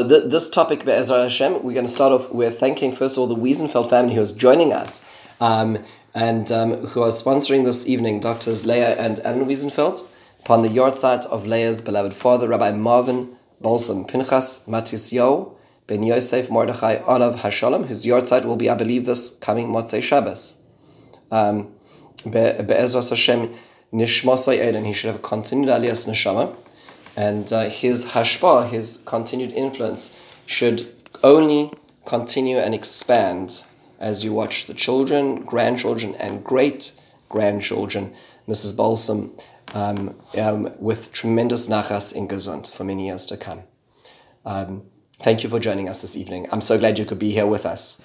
So, this topic, Be'ezra Hashem, we're going to start off with thanking, first of all, the Wiesenfeld family who is joining us um, and um, who are sponsoring this evening, Doctors Leah and Alan Wiesenfeld, upon the yahrzeit of Leah's beloved father, Rabbi Marvin Balsam Pinchas Matisyo Ben Yosef Mordechai Olav Hashalom, whose yahrzeit will be, I believe, this coming Motzei Shabbos. Um, Be'ezra Hashem, Nishmosai Eden, he should have continued Aliyas Neshama and uh, his hashpa, his continued influence, should only continue and expand as you watch the children, grandchildren, and great grandchildren, Mrs. Balsam, um, um, with tremendous nachas in Gesund for many years to come. Um, thank you for joining us this evening. I'm so glad you could be here with us.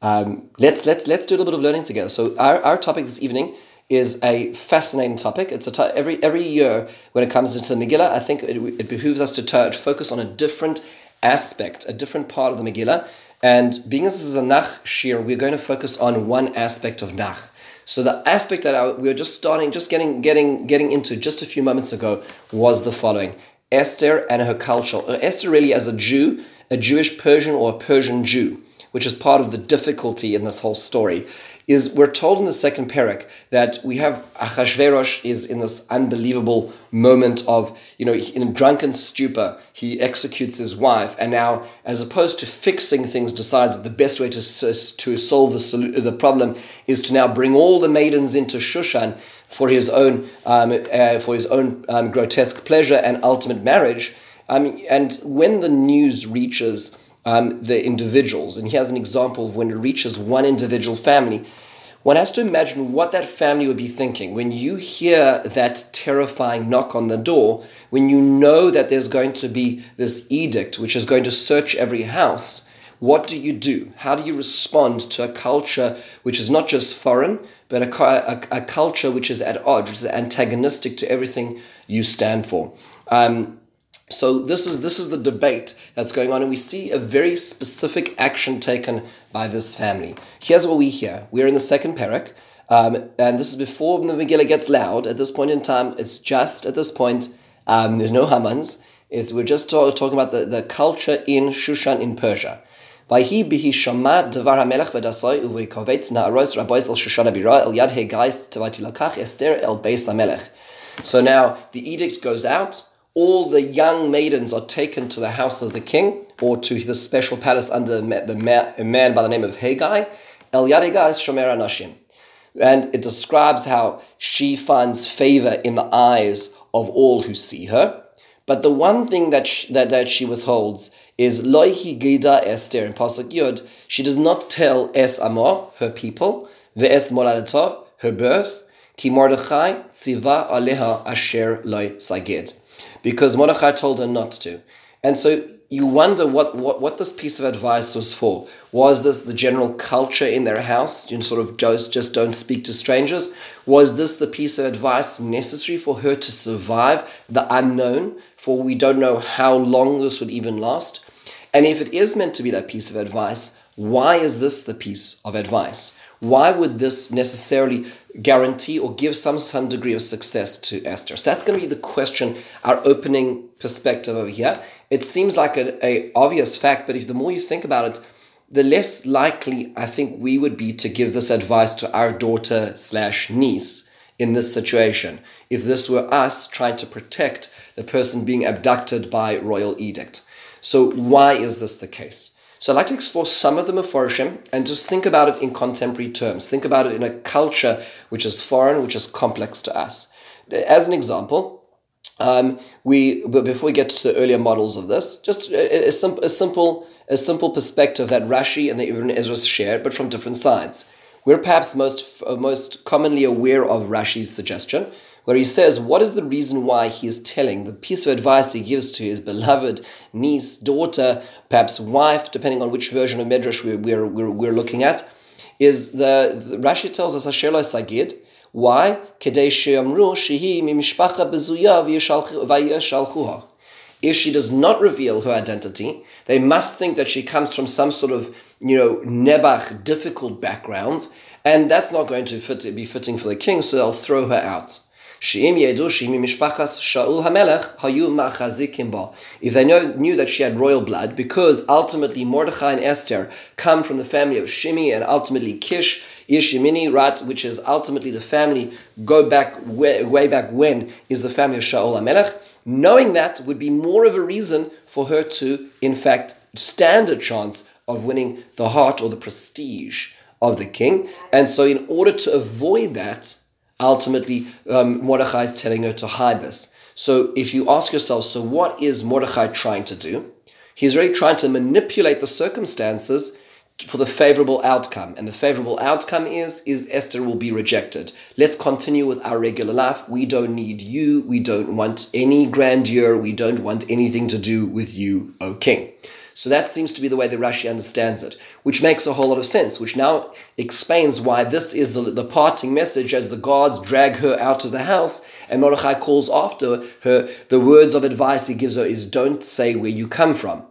Um, let's let's let's do a little bit of learning together. So our, our topic this evening is a fascinating topic. It's a t- every every year when it comes into the Megillah, I think it, it behooves us to, to focus on a different aspect, a different part of the Megillah. And being as this is a Nach shiur, we're going to focus on one aspect of Nach. So the aspect that I, we were just starting, just getting getting getting into just a few moments ago was the following: Esther and her culture. Uh, Esther really as a Jew, a Jewish Persian or a Persian Jew, which is part of the difficulty in this whole story is we're told in the second parak that we have Achashverosh is in this unbelievable moment of, you know, in a drunken stupor, he executes his wife, and now, as opposed to fixing things, decides that the best way to, to solve the, the problem is to now bring all the maidens into Shushan for his own, um, uh, for his own um, grotesque pleasure and ultimate marriage. Um, and when the news reaches um, the individuals. And he has an example of when it reaches one individual family. One has to imagine what that family would be thinking when you hear that terrifying knock on the door, when you know that there's going to be this edict which is going to search every house. What do you do? How do you respond to a culture which is not just foreign, but a, a, a culture which is at odds, which is antagonistic to everything you stand for? Um, so this is this is the debate that's going on, and we see a very specific action taken by this family. Here's what we hear. We're in the second parak, um, and this is before the Megillah gets loud. At this point in time, it's just at this point. Um, there's no Hamans. Is we're just talk, talking about the, the culture in Shushan in Persia. Bihi shama. So now the edict goes out all the young maidens are taken to the house of the king or to the special palace under the man by the name of Hegai. El Yadiga is Shomer Nashim. And it describes how she finds favor in the eyes of all who see her. But the one thing that she, that, that she withholds is Loihi Geda Esther in Pasuk Yud. She does not tell Es Amor, her people, Ve'es Moladata, her birth, Ki Mordechai Tziva Aleha Asher Loi Saged because Mordechai told her not to. And so you wonder what, what, what this piece of advice was for. Was this the general culture in their house? You sort of just, just don't speak to strangers? Was this the piece of advice necessary for her to survive the unknown? For we don't know how long this would even last. And if it is meant to be that piece of advice, why is this the piece of advice? Why would this necessarily guarantee or give some some degree of success to Esther? So that's going to be the question, our opening perspective over here. It seems like a, a obvious fact, but if the more you think about it, the less likely I think we would be to give this advice to our daughter slash niece in this situation. If this were us trying to protect the person being abducted by royal edict. So why is this the case? So I'd like to explore some of the Meforshim and just think about it in contemporary terms. Think about it in a culture which is foreign, which is complex to us. As an example, um, we before we get to the earlier models of this, just a, a, a simple a simple perspective that Rashi and the Ibn Ezra share, but from different sides. We're perhaps most most commonly aware of Rashi's suggestion, where he says, What is the reason why he is telling the piece of advice he gives to his beloved niece, daughter, perhaps wife, depending on which version of Medrash we're, we're, we're, we're looking at, is the, the Rashi tells us, Ashela Sagid, why? If she does not reveal her identity, they must think that she comes from some sort of, you know, nebach, difficult background, and that's not going to fit, be fitting for the king, so they'll throw her out. If they knew that she had royal blood, because ultimately Mordechai and Esther come from the family of Shimi and ultimately Kish, Yeshimini, right, which is ultimately the family, go back way, way back when, is the family of Shaul HaMelech. Knowing that would be more of a reason for her to, in fact, stand a chance of winning the heart or the prestige of the king. And so, in order to avoid that, ultimately, um, Mordechai is telling her to hide this. So, if you ask yourself, so what is Mordechai trying to do? He's really trying to manipulate the circumstances for the favorable outcome. And the favorable outcome is is Esther will be rejected. Let's continue with our regular life. We don't need you. We don't want any grandeur. We don't want anything to do with you, O king. So that seems to be the way that Rashi understands it, which makes a whole lot of sense, which now explains why this is the, the parting message as the guards drag her out of the house and Mordechai calls after her. The words of advice he gives her is don't say where you come from.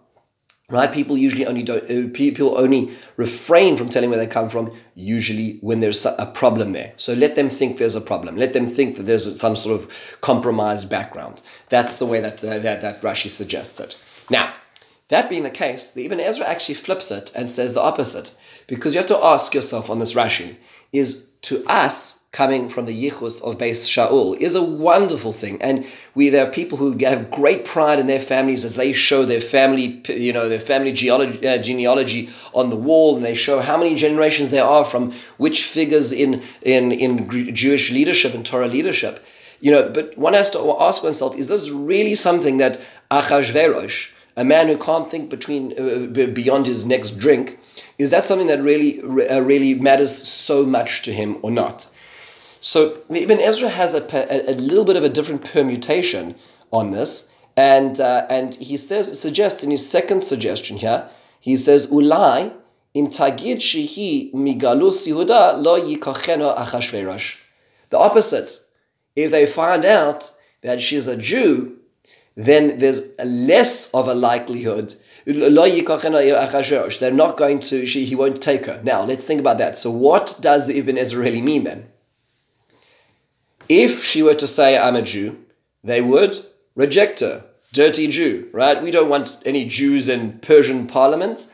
Right people usually only don't uh, people only refrain from telling where they come from usually when there's a problem there. So let them think there's a problem. Let them think that there's some sort of compromised background. That's the way that that, that rashi suggests it. Now that being the case the ibn ezra actually flips it and says the opposite because you have to ask yourself on this rashi is to us coming from the yichus of Beis Shaul is a wonderful thing. And we there are people who have great pride in their families as they show their family, you know, their family genealogy, uh, genealogy on the wall, and they show how many generations there are from which figures in in in Jewish leadership and Torah leadership. You know, but one has to ask oneself: Is this really something that Achashverosh, a man who can't think between uh, beyond his next drink, is that something that really uh, really matters so much to him or not? So Ibn Ezra has a, a, a little bit of a different permutation on this, and uh, and he says suggests in his second suggestion here, he says ulai im tagid shehi migalus Yehuda lo yikocheno achashverosh. The opposite. If they find out that she's a Jew, then there's less of a likelihood. They're not going to, she, he won't take her. Now, let's think about that. So, what does the Ibn Ezra really mean then? If she were to say, I'm a Jew, they would reject her. Dirty Jew, right? We don't want any Jews in Persian parliament.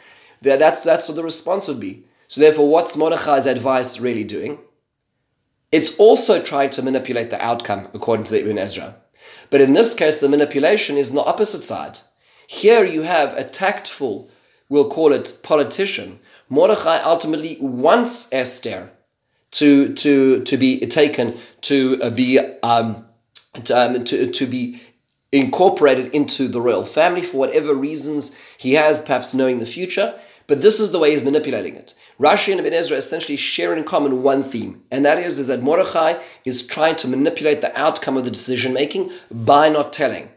That's, that's what the response would be. So, therefore, what's Mordechai's advice really doing? It's also trying to manipulate the outcome, according to the Ibn Ezra. But in this case, the manipulation is on the opposite side. Here you have a tactful, we'll call it politician. Mordechai ultimately wants Esther to to to be taken to uh, be um, to, um, to, to be incorporated into the royal family for whatever reasons he has, perhaps knowing the future. But this is the way he's manipulating it. Rashi and Ibn Ezra essentially share in common one theme, and that is, is that Mordechai is trying to manipulate the outcome of the decision making by not telling.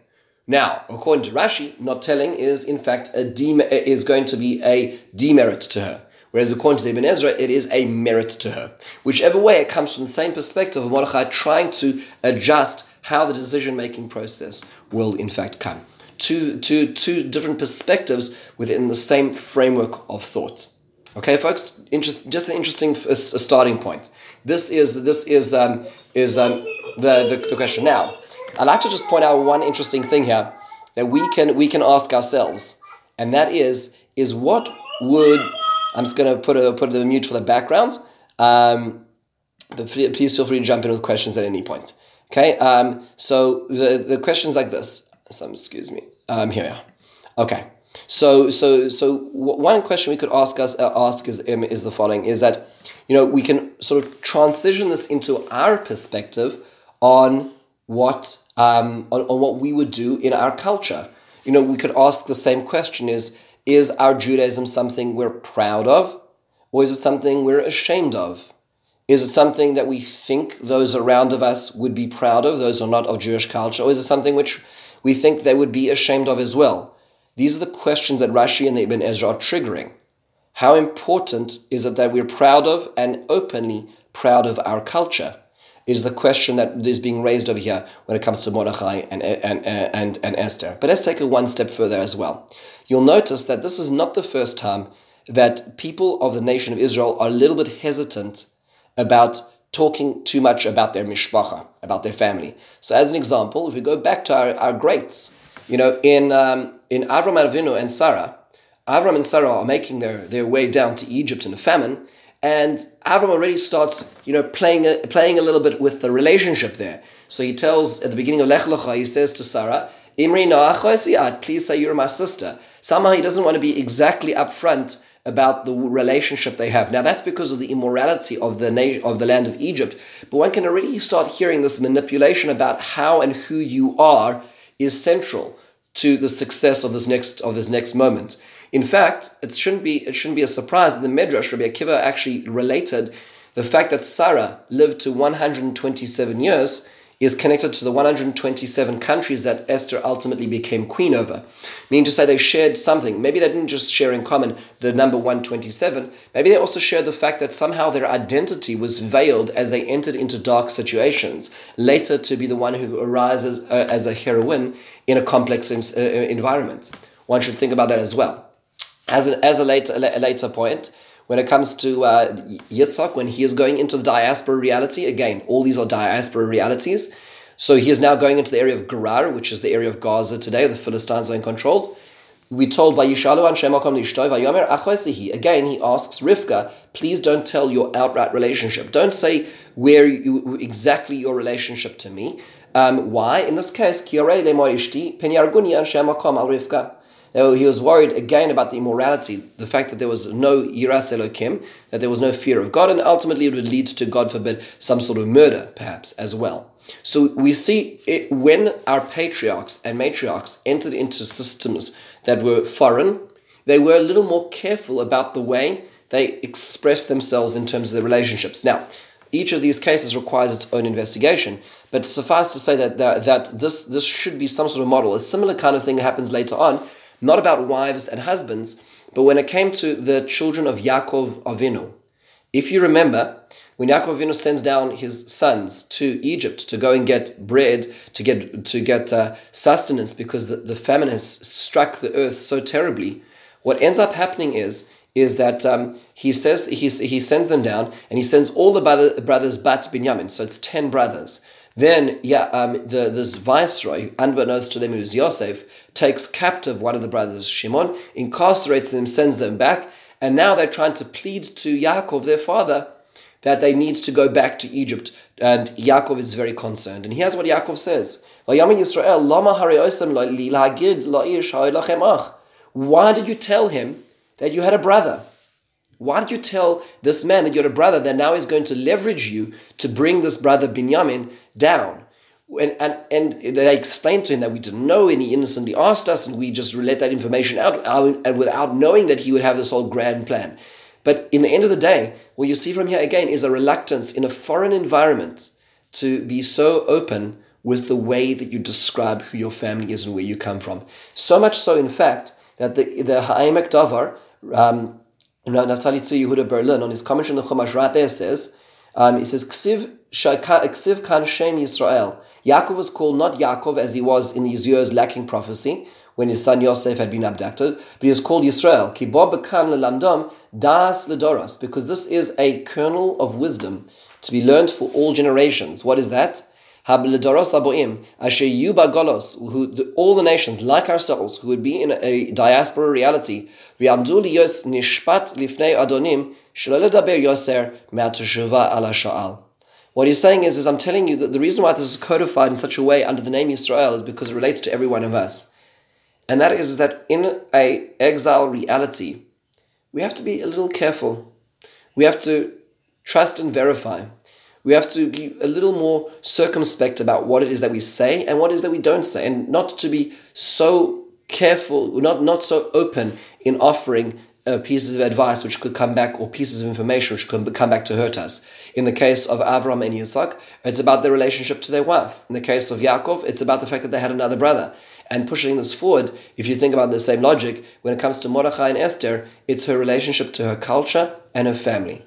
Now, according to Rashi, not telling is in fact a dem- is going to be a demerit to her. Whereas according to Ibn Ezra, it is a merit to her. Whichever way, it comes from the same perspective of Mordechai trying to adjust how the decision making process will in fact come. Two, two, two different perspectives within the same framework of thought. Okay, folks, interest, just an interesting starting point. This is this is um, is um, the, the the question. Now, I'd like to just point out one interesting thing here that we can we can ask ourselves, and that is is what would I'm just going to put a put a mute for the background. Um, but please feel free to jump in with questions at any point. Okay. Um, so the the questions like this. Some excuse me. Um, here we are. Okay. So so so one question we could ask us uh, ask is um, is the following: is that you know we can sort of transition this into our perspective on what um, on, on what we would do in our culture. You know, we could ask the same question: is is our Judaism something we're proud of, or is it something we're ashamed of? Is it something that we think those around of us would be proud of, those who are not of Jewish culture, or is it something which we think they would be ashamed of as well? These are the questions that Rashi and the Ibn Ezra are triggering. How important is it that we're proud of and openly proud of our culture? Is the question that is being raised over here when it comes to Mordechai and, and, and, and Esther. But let's take it one step further as well you'll notice that this is not the first time that people of the nation of Israel are a little bit hesitant about talking too much about their mishpacha, about their family. So, as an example, if we go back to our, our greats, you know, in um, in Avram Avinu and Sarah, Avram and Sarah are making their, their way down to Egypt in a famine, and Avram already starts, you know, playing a, playing a little bit with the relationship there. So he tells at the beginning of Lech Lecha, he says to Sarah, Imri please say you're my sister. Somehow he doesn't want to be exactly upfront about the relationship they have. Now that's because of the immorality of the na- of the land of Egypt. But one can already start hearing this manipulation about how and who you are is central to the success of this next of this next moment. In fact, it shouldn't be it shouldn't be a surprise that the Midrash Rabbi Akiva actually related the fact that Sarah lived to 127 years is connected to the 127 countries that Esther ultimately became queen over. Meaning to say they shared something. Maybe they didn't just share in common the number 127, maybe they also shared the fact that somehow their identity was veiled as they entered into dark situations, later to be the one who arises uh, as a heroine in a complex uh, environment. One should think about that as well. As a, as a, later, a later point, when it comes to uh, Yitzhak, when he is going into the diaspora reality, again, all these are diaspora realities. So he is now going into the area of Gerar, which is the area of Gaza today, the Philistines are in control. We told Vayishalu an Shemakom Achosihi. Again, he asks Rivka, please don't tell your outright relationship. Don't say where you exactly your relationship to me. Um, why? In this case, Kiore Le Moishti Penyarguni an Shemakom al Rivka he was worried again about the immorality, the fact that there was no Yiras Elokim, that there was no fear of God, and ultimately it would lead to, God forbid, some sort of murder, perhaps, as well. So we see it, when our patriarchs and matriarchs entered into systems that were foreign, they were a little more careful about the way they expressed themselves in terms of their relationships. Now, each of these cases requires its own investigation, but suffice to say that, that, that this, this should be some sort of model. A similar kind of thing happens later on not about wives and husbands, but when it came to the children of Yaakov Avinu. If you remember, when Yaakov Avinu sends down his sons to Egypt to go and get bread, to get to get uh, sustenance because the, the famine has struck the earth so terribly, what ends up happening is is that um, he says he, he sends them down and he sends all the brother, brothers but Binyamin, so it's ten brothers. Then, yeah, um, the, this viceroy, unbeknownst to them, who's Yosef, takes captive one of the brothers, Shimon, incarcerates them, sends them back, and now they're trying to plead to Yaakov, their father, that they need to go back to Egypt. And Yaakov is very concerned. And here's what Yaakov says. Why did you tell him that you had a brother? Why did you tell this man that you're a brother that now is going to leverage you to bring this brother Binyamin down? And, and, and they explained to him that we didn't know and he innocently asked us and we just let that information out and without knowing that he would have this whole grand plan. But in the end of the day, what you see from here again is a reluctance in a foreign environment to be so open with the way that you describe who your family is and where you come from. So much so, in fact, that the, the Ha'emek Davar, um, Naftali Tzvi Yehuda Berlin, on his commentary on the Chumash right there says, um, he says, Ksiv, Ksiv kan Shem Yisrael. Yaakov was called not Yaakov as he was in these years lacking prophecy, when his son Yosef had been abducted, but he was called Yisrael. Ki bo bekan lelamdom das ledoros, because this is a kernel of wisdom to be learned for all generations. What is that? Who all the nations like ourselves who would be in a diaspora reality. What he's saying is, is I'm telling you that the reason why this is codified in such a way under the name Israel is because it relates to every one of us. And that is, is that in a exile reality, we have to be a little careful. We have to trust and verify we have to be a little more circumspect about what it is that we say and what it is that we don't say, and not to be so careful, not, not so open in offering uh, pieces of advice which could come back, or pieces of information which could come back to hurt us. In the case of Avram and Yitzhak, it's about their relationship to their wife. In the case of Yaakov, it's about the fact that they had another brother. And pushing this forward, if you think about the same logic, when it comes to Mordechai and Esther, it's her relationship to her culture and her family.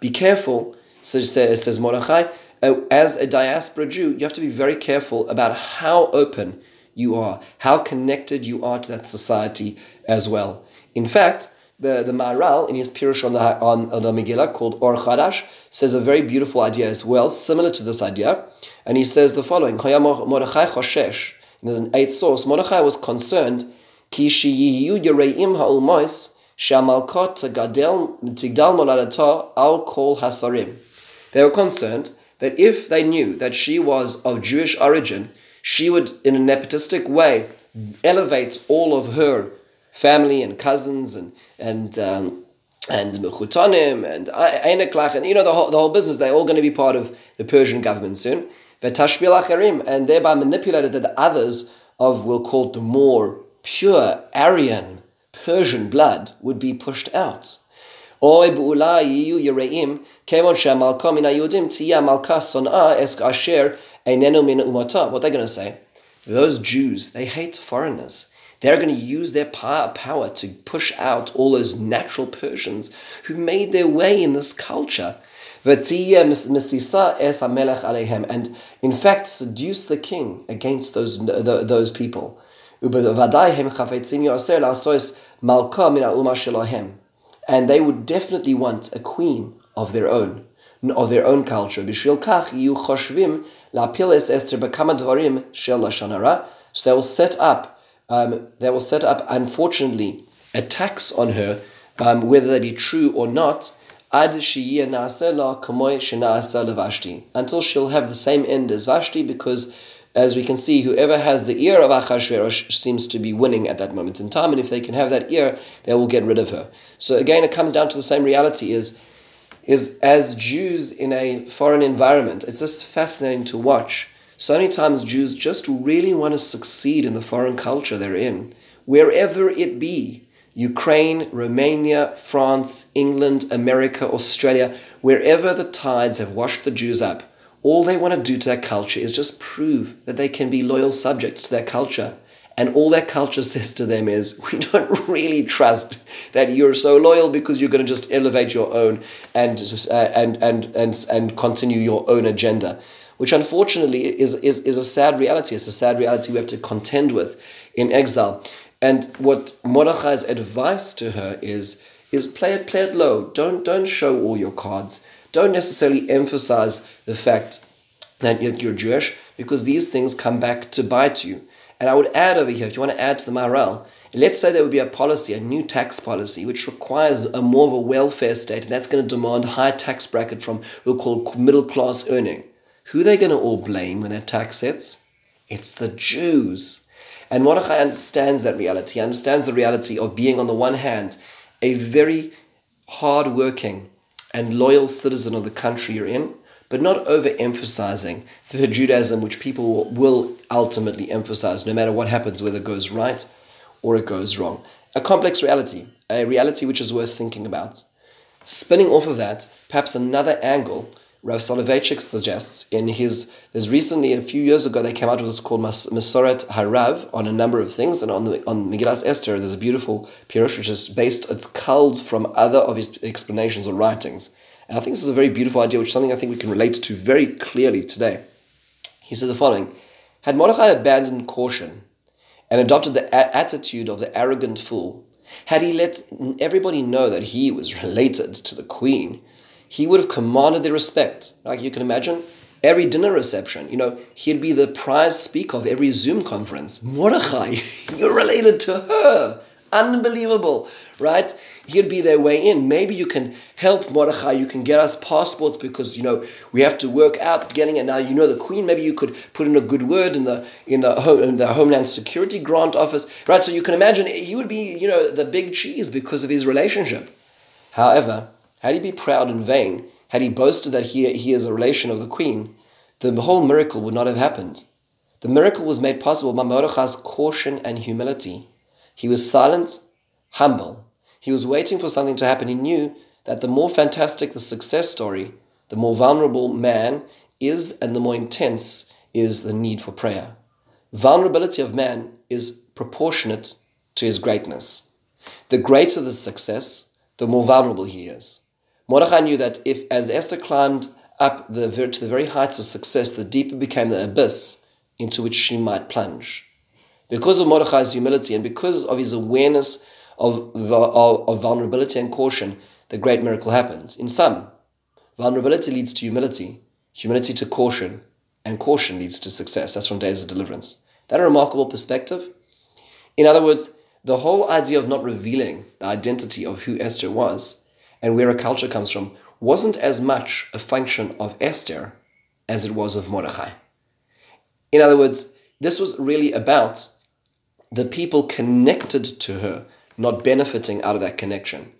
Be careful says, Mordechai, uh, as a diaspora Jew, you have to be very careful about how open you are, how connected you are to that society as well. In fact, the, the Maharal in his Pirush on the, on, the Megillah called Or Chadash says a very beautiful idea as well, similar to this idea. And he says the following Mordechai Choshesh, in the eighth source, Mordechai was concerned, Ki gadel tigdal moladato al kol hasarim. They were concerned that if they knew that she was of Jewish origin, she would, in a nepotistic way, elevate all of her family and cousins and and um, and mechutanim and eineklach and you know the whole, the whole business. They're all going to be part of the Persian government soon. They Tashbila Kharim and thereby manipulated that the others of we'll call the more pure Aryan Persian blood would be pushed out. What they're going to say? Those Jews, they hate foreigners. They're going to use their power to push out all those natural Persians who made their way in this culture. And in fact, seduce the king against those, those people. And they would definitely want a queen of their own, of their own culture. So they will set up um, they will set up, unfortunately, attacks on her, um, whether they be true or not, until she'll have the same end as Vashti, because as we can see, whoever has the ear of Achashverosh seems to be winning at that moment in time, and if they can have that ear, they will get rid of her. So again, it comes down to the same reality: is is as Jews in a foreign environment, it's just fascinating to watch so many times Jews just really want to succeed in the foreign culture they're in, wherever it be. Ukraine, Romania, France, England, America, Australia, wherever the tides have washed the Jews up, all they want to do to their culture is just prove that they can be loyal subjects to their culture. And all their culture says to them is, we don't really trust that you're so loyal because you're going to just elevate your own and, uh, and, and, and, and continue your own agenda which unfortunately is, is, is a sad reality. It's a sad reality we have to contend with in exile. And what Mordechai's advice to her is, is play it, play it low. Don't, don't show all your cards. Don't necessarily emphasize the fact that you're Jewish, because these things come back to bite you. And I would add over here, if you want to add to the Maharal, let's say there would be a policy, a new tax policy, which requires a more of a welfare state, and that's going to demand high tax bracket from what we'll call middle class earning. Who are they going to all blame when that tax hits? It's the Jews. And Mordechai understands that reality, he understands the reality of being, on the one hand, a very hard-working and loyal citizen of the country you're in, but not overemphasizing the Judaism which people will ultimately emphasize, no matter what happens, whether it goes right or it goes wrong. A complex reality, a reality which is worth thinking about. Spinning off of that, perhaps another angle Rav Soloveitchik suggests in his, there's recently, a few years ago, they came out with what's called Mas- Masoret Harav on a number of things, and on the, on Megillas Esther, there's a beautiful Pirush which is based, it's culled from other of his explanations or writings. And I think this is a very beautiful idea, which is something I think we can relate to very clearly today. He said the following Had Mordechai abandoned caution and adopted the a- attitude of the arrogant fool, had he let everybody know that he was related to the queen, he would have commanded their respect. Like you can imagine, every dinner reception, you know, he'd be the prize speaker of every Zoom conference. Mordechai, you're related to her. Unbelievable, right? He'd be their way in. Maybe you can help Mordechai. You can get us passports because you know we have to work out getting it now. You know the Queen. Maybe you could put in a good word in the in the home in the Homeland Security grant office, right? So you can imagine he would be you know the big cheese because of his relationship. However, had he been proud and vain, had he boasted that he, he is a relation of the queen, the whole miracle would not have happened. The miracle was made possible by Mordechai's caution and humility. He was silent, humble. He was waiting for something to happen. He knew that the more fantastic the success story, the more vulnerable man is and the more intense is the need for prayer. Vulnerability of man is proportionate to his greatness. The greater the success, the more vulnerable he is. Mordechai knew that if, as Esther climbed up the, to the very heights of success, the deeper became the abyss into which she might plunge. Because of Mordechai's humility and because of his awareness of, of, of vulnerability and caution, the great miracle happened. In sum, vulnerability leads to humility, humility to caution, and caution leads to success. That's from Days of Deliverance. That a remarkable perspective? In other words, the whole idea of not revealing the identity of who Esther was and where her culture comes from wasn't as much a function of Esther as it was of Mordechai. In other words, this was really about the people connected to her not benefiting out of that connection.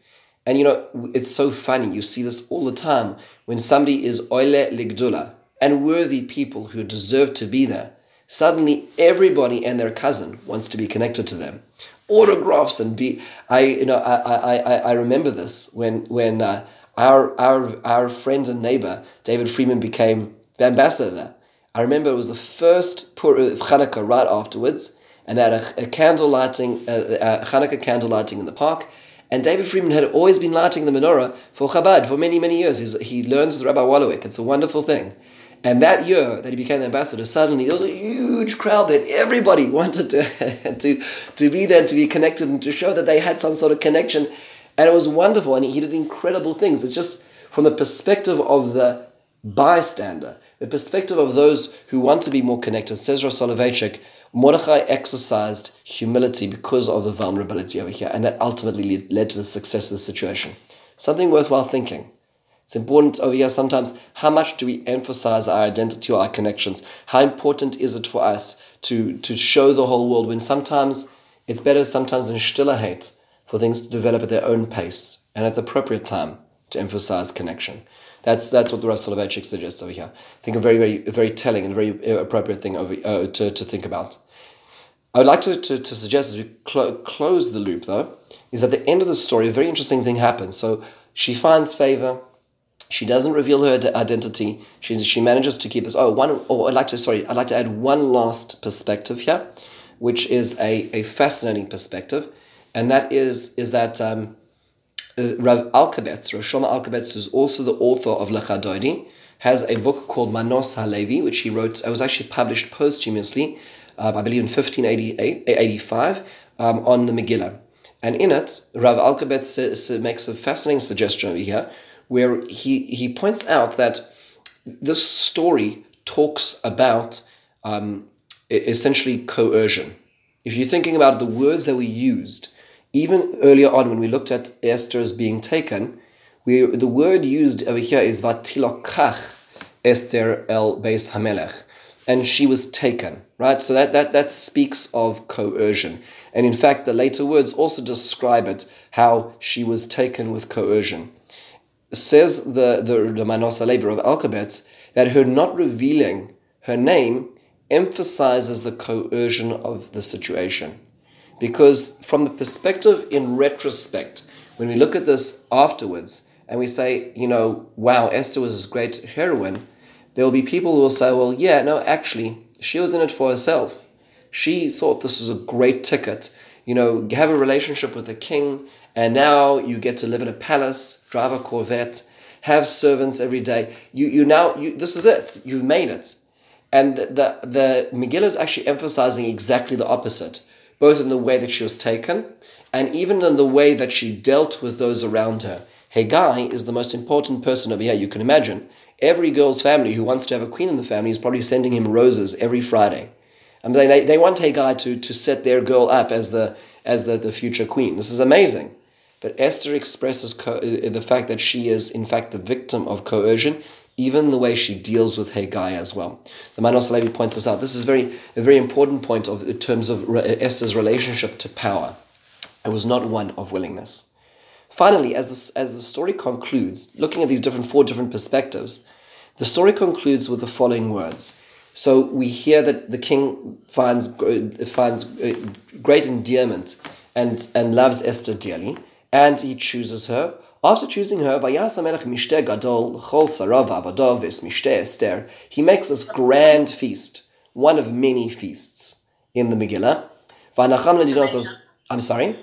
And you know, it's so funny. You see this all the time when somebody is oile ligdula and worthy people who deserve to be there. Suddenly, everybody and their cousin wants to be connected to them. Autographs and be. I you know I I, I I remember this when when uh, our our our friend and neighbor David Friedman became the ambassador. I remember it was the first Pur- uh, Hanukkah right afterwards, and they had a, a candle lighting, a, a Hanukkah candle lighting in the park. And David Friedman had always been lighting the menorah for Chabad for many, many years. He's, he learns with Rabbi Wallowik. It's a wonderful thing. And that year that he became the ambassador, suddenly there was a huge crowd that everybody wanted to, to, to be there, to be connected, and to show that they had some sort of connection. And it was wonderful. And he did incredible things. It's just from the perspective of the bystander, the perspective of those who want to be more connected. Says Soloveitchik, Mordechai exercised humility because of the vulnerability over here, and that ultimately led to the success of the situation. Something worthwhile thinking. It's important over here sometimes how much do we emphasize our identity or our connections? How important is it for us to, to show the whole world when sometimes it's better sometimes in hate for things to develop at their own pace and at the appropriate time to emphasize connection. That's that's what the Rav Soloveitchik suggests over here. I think a very very very telling and very appropriate thing over uh, to to think about. I would like to, to, to suggest as we cl- close the loop though, is at the end of the story a very interesting thing happens. So she finds favor. She doesn't reveal her identity. She she manages to keep this. Oh, one. Oh, I'd like to sorry. I'd like to add one last perspective here, which is a, a fascinating perspective, and that is is that um, uh, Rav Alkabetz, Rav Shlomo Alkabetz, who's also the author of Lecha Dodi, has a book called Manos Halevi, which he wrote. It was actually published posthumously, uh, I believe in 1585, um, on the Megillah. And in it, Rav Alkabetz makes a fascinating suggestion over here, where he, he points out that this story talks about um, essentially coercion. If you're thinking about the words that we used, even earlier on when we looked at Esther's being taken, we, the word used over here is vatilokach Esther el Beis Hamelech, and she was taken, right? So that, that, that speaks of coercion. And in fact, the later words also describe it, how she was taken with coercion. Says the, the, the Manos Halevi of Alkabetz that her not revealing her name emphasizes the coercion of the situation. Because from the perspective in retrospect, when we look at this afterwards and we say, you know, wow, Esther was this great heroine, there will be people who will say, well, yeah, no, actually, she was in it for herself. She thought this was a great ticket. You know, have a relationship with the king, and now you get to live in a palace, drive a Corvette, have servants every day. You, you now, you, this is it. You've made it. And the, the Megillah is actually emphasizing exactly the opposite both in the way that she was taken and even in the way that she dealt with those around her. Hegai is the most important person over here, you can imagine. Every girl's family who wants to have a queen in the family is probably sending him roses every Friday. I mean, they, they want Hegai to, to set their girl up as the as the, the future queen. This is amazing. But Esther expresses co- uh, the fact that she is, in fact, the victim of coercion even the way she deals with Hegai as well. The Manos Halevi points this out. This is very a very important point of in terms of Esther's relationship to power. It was not one of willingness. Finally, as as the story concludes, looking at these different four different perspectives, the story concludes with the following words. So we hear that the king finds finds uh, great endearment and and loves Esther dearly, and he chooses her after choosing her, Gadol Chol Sarav Esther, he makes this grand feast, one of many feasts in the Megillah. I'm sorry.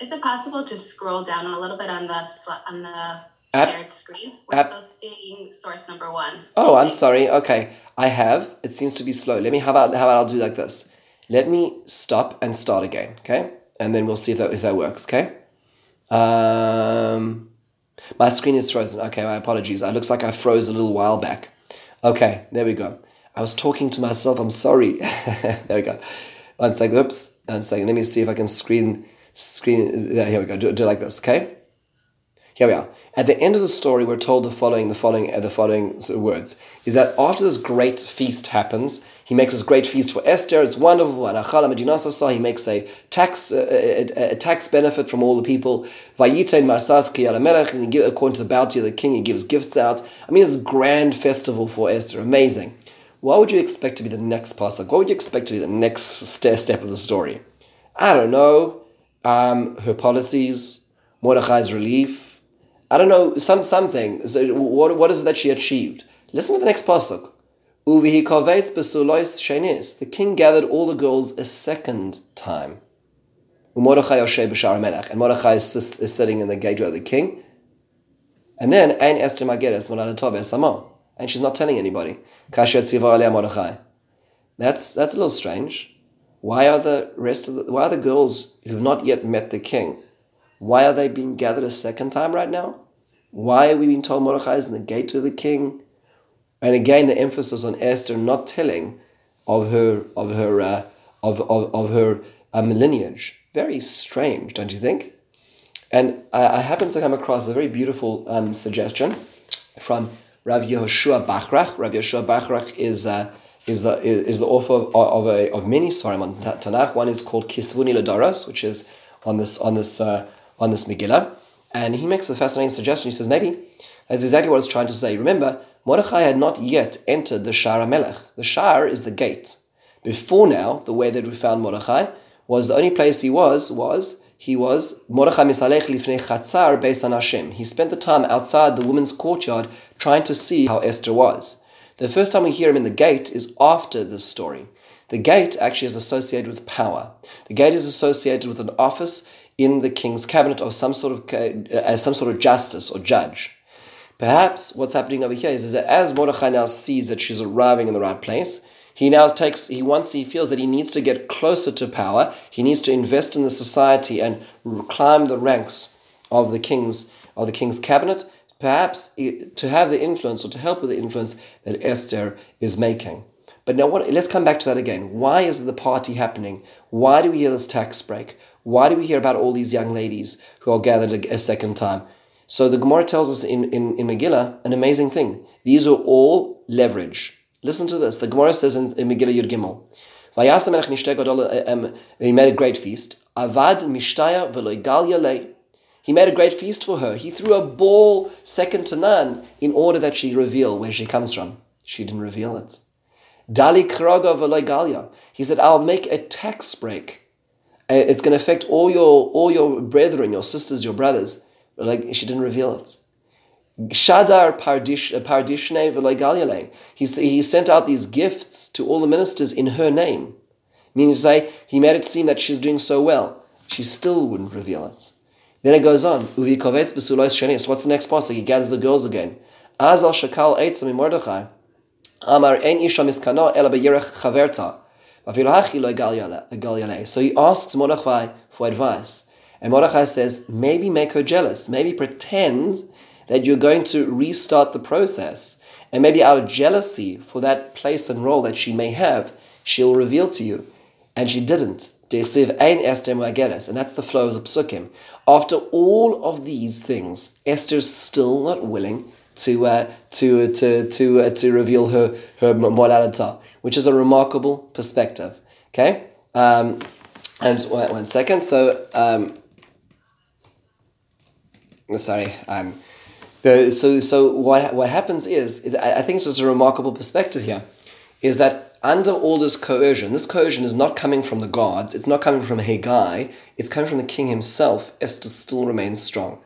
Is it possible to scroll down a little bit on the on the App, shared screen? We're app, still seeing source number one. Oh, I'm sorry. Okay, I have. It seems to be slow. Let me. How about how about I'll do like this? Let me stop and start again. Okay. and then we'll see if that if that works. Okay. Um, my screen is frozen. Okay, my apologies. It looks like I froze a little while back. Okay, there we go. I was talking to myself. I'm sorry. there we go. One second. Oops. One second. Let me see if I can screen screen. Yeah, here we go. Do, do it like this. Okay. Here we are. At the end of the story, we're told the following, the following, uh, the following words: is that after this great feast happens, he makes this great feast for Esther. It's wonderful. He makes a tax, uh, a, a, tax benefit from all the people. And give, according to the bounty of the king, he gives gifts out. I mean, it's a grand festival for Esther. Amazing. What would you expect to be the next pasuk? What would you expect to be the next step of the story? I don't know. Um, her policies, Mordechai's relief, I don't know, some something. So what, what is it that she achieved? Listen to the next pasuk. The king gathered all the girls a second time. And Mordechai is, is sitting in the gateway of the king. And then, Ein Esther Mageres. And she's not telling anybody. That's that's a little strange. Why are the rest of the why are the girls who've not yet met the king why are they being gathered a second time right now? Why are we being told Mordechai is in the gate to the king? And again, the emphasis on Esther not telling of her of her uh, of, of, of her um, lineage. Very strange, don't you think? And I, I to come across a very beautiful um, suggestion from Rav Yehoshua Bachrach. Rav Yehoshua Bachrach is uh, is, is the author of, of, a, of many Svarim on Tanakh. One is called Kisvuni Ladoros, which is on this on this uh, on this Megillah. And he makes a fascinating suggestion. He says, maybe that's exactly what it's trying to say. Remember, Mordechai had not yet entered the Shar Melech. The Shar is the gate. Before now, the way that we found Mordechai was the only place he was, was he was Mordechai Misalech Lifnei Chatzar Beis Hashem. He spent the time outside the women's courtyard trying to see how Esther was. The first time we hear him in the gate is after this story. The gate actually is associated with power. The gate is associated with an office in the king's cabinet of some sort of uh, as some sort of justice or judge. Perhaps what's happening over here is, is that as Mordechai now sees that she's arriving in the right place, he now takes he once he feels that he needs to get closer to power, he needs to invest in the society and climb the ranks of the king's of the king's cabinet, perhaps to have the influence or to help with the influence that Esther is making. But now, what, let's come back to that again. Why is the party happening? Why do we hear this tax break? Why do we hear about all these young ladies who are gathered a, a second time? So the Gemara tells us in, in, in Megillah an amazing thing. These are all leverage. Listen to this. The Gemara says in, in Megillah Yud Gimel, um, he made a great feast. Avad He made a great feast for her. He threw a ball second to none in order that she reveal where she comes from. She didn't reveal it. Dali. He said, I'll make a tax break uh, Eh, it's going to affect all your all your brethren, your sisters, your brothers. But like she didn't reveal it. Shadar eh, Pardishne Veloigalyale. He he sent out these gifts to all the ministers in her name. Meaning to say, he made it seem that she's doing so well. She still wouldn't reveal it. Then it goes on. Uvi kovetz besulois shenis. What's the next pasuk? He gathers the girls again. Azal shakal. Amar ein isha miskano ela beyerech chaverta. So he asks Mordechai for advice. And Mordechai says, maybe make her jealous. Maybe pretend that you're going to restart the process. And maybe out of jealousy for that place and role that she may have, she'll reveal to you. And she didn't. And that's the flow of the psukim. After all of these things, Esther's still not willing to uh, to to to uh, to reveal her her morality which is a remarkable perspective. Okay, um, and one, one second. So, um, sorry. Um, the, so so what what happens is I think this is a remarkable perspective here, is that under all this coercion, this coercion is not coming from the gods, it's not coming from Hegai, it's coming from the king himself. Esther still remains strong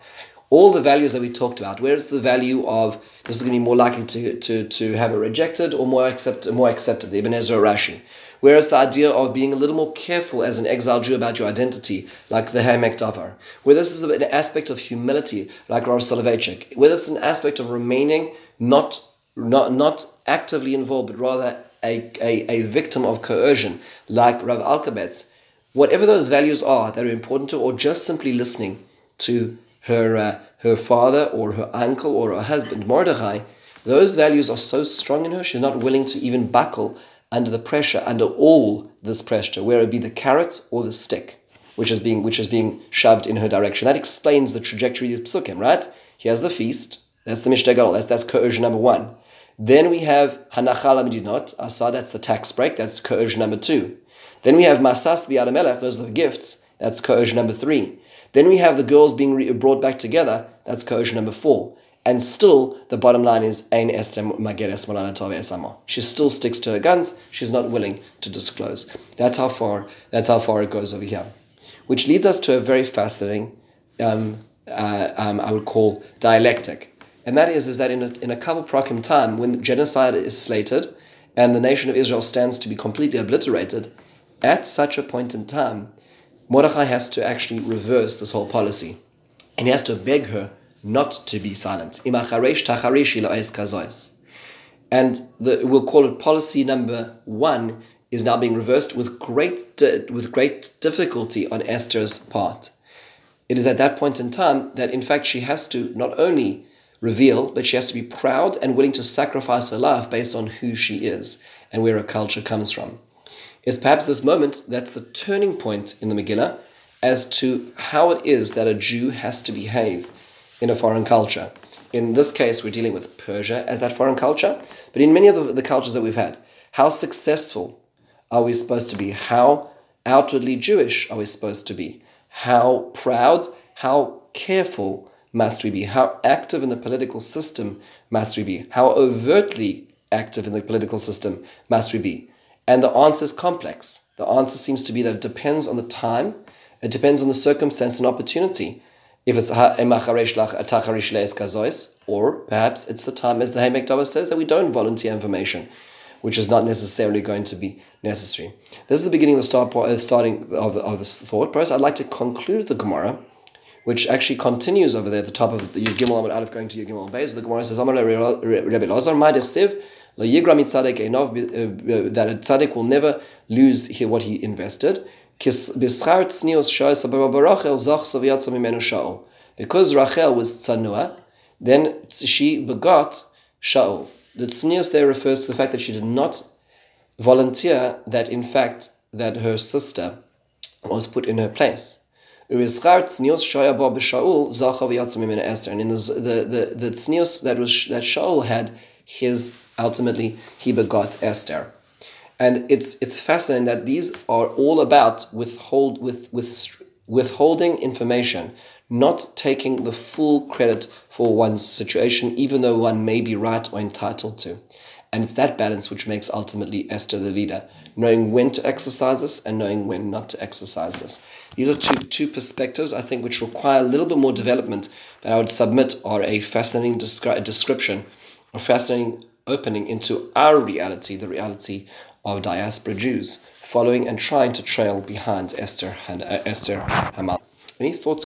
all the values that we talked about. Where is the value of this is going to be more likely to, to, to have it rejected or more accept, more accepted, the Ibn Ezra Rashi. Whereas the idea of being a little more careful as an exiled Jew about your identity, like the Ha'emek Davar. Where this is an aspect of humility, like Rav Soloveitchik. Where this is an aspect of remaining not, not, not actively involved, but rather a, a, a victim of coercion, like Rav Alkabetz whatever those values are that are important to or just simply listening to her uh, her father or her uncle or her husband, Mordechai, those values are so strong in her, she's not willing to even buckle under the pressure, under all this pressure, whether it be the carrot or the stick, which is being which is being shoved in her direction. That explains the trajectory of psukim, right? Here's the feast. That's the Mishteh Gadol. That's that's coercion number one. Then we have Hanachal Amidinot, Asa, that's the tax break, that's coercion number two. Then we have Masas Bi'alamelech, those are the gifts, that's coercion number three. Then we have the girls being re- brought back together, that's coercion number four. And still, the bottom line is Ein Esamo. She still sticks to her guns, she's not willing to disclose. That's how far that's how far it goes over here. Which leads us to a very fascinating um, uh, um, I would call dialectic and that is, is that in a, in a couple prakim time, when genocide is slated and the nation of Israel stands to be completely obliterated, at such a point in time, Mordechai has to actually reverse this whole policy. And he has to beg her not to be silent. And the, we'll call it policy number one is now being reversed with great, with great difficulty on Esther's part. It is at that point in time that, in fact, she has to not only reveal, but she has to be proud and willing to sacrifice her life based on who she is and where her culture comes from. It's perhaps this moment that's the turning point in the Megillah as to how it is that a Jew has to behave in a foreign culture. In this case, we're dealing with Persia as that foreign culture, but in many of the, the cultures that we've had, how successful are we supposed to be? How outwardly Jewish are we supposed to be? How proud, how careful must we be? How active in the political system must we be? How overtly active in the political system must we be? And the answer is complex. The answer seems to be that it depends on the time, it depends on the circumstance and opportunity. If it's or perhaps it's the time, as the Davar says, that we don't volunteer information, which is not necessarily going to be necessary. This is the beginning of the start, uh, starting of, the, of this thought process. I'd like to conclude the Gemara which actually continues over there at the top of the Yud Gimel Amud Aleph going to Yud Gimel Beis. The Gemara says, Rebbe Lazar, Uh, that a tzaddik will never lose what he invested. Because Rachel was tzanua, then she begot Shaul. The tznius there refers to the fact that she did not volunteer that in fact that her sister was put in her place. And in the the the the tznius that was that Shaul had, his ultimately he begot Esther, and it's it's fascinating that these are all about withhold with with withholding information, not taking the full credit for one's situation, even though one may be right or entitled to. And it's that balance which makes ultimately Esther the leader, knowing when to exercise this and knowing when not to exercise this. These are two, two perspectives, I think, which require a little bit more development that I would submit are a fascinating descri- description, a fascinating opening into our reality, the reality of diaspora Jews, following and trying to trail behind Esther and uh, Esther Hamal. Any thoughts?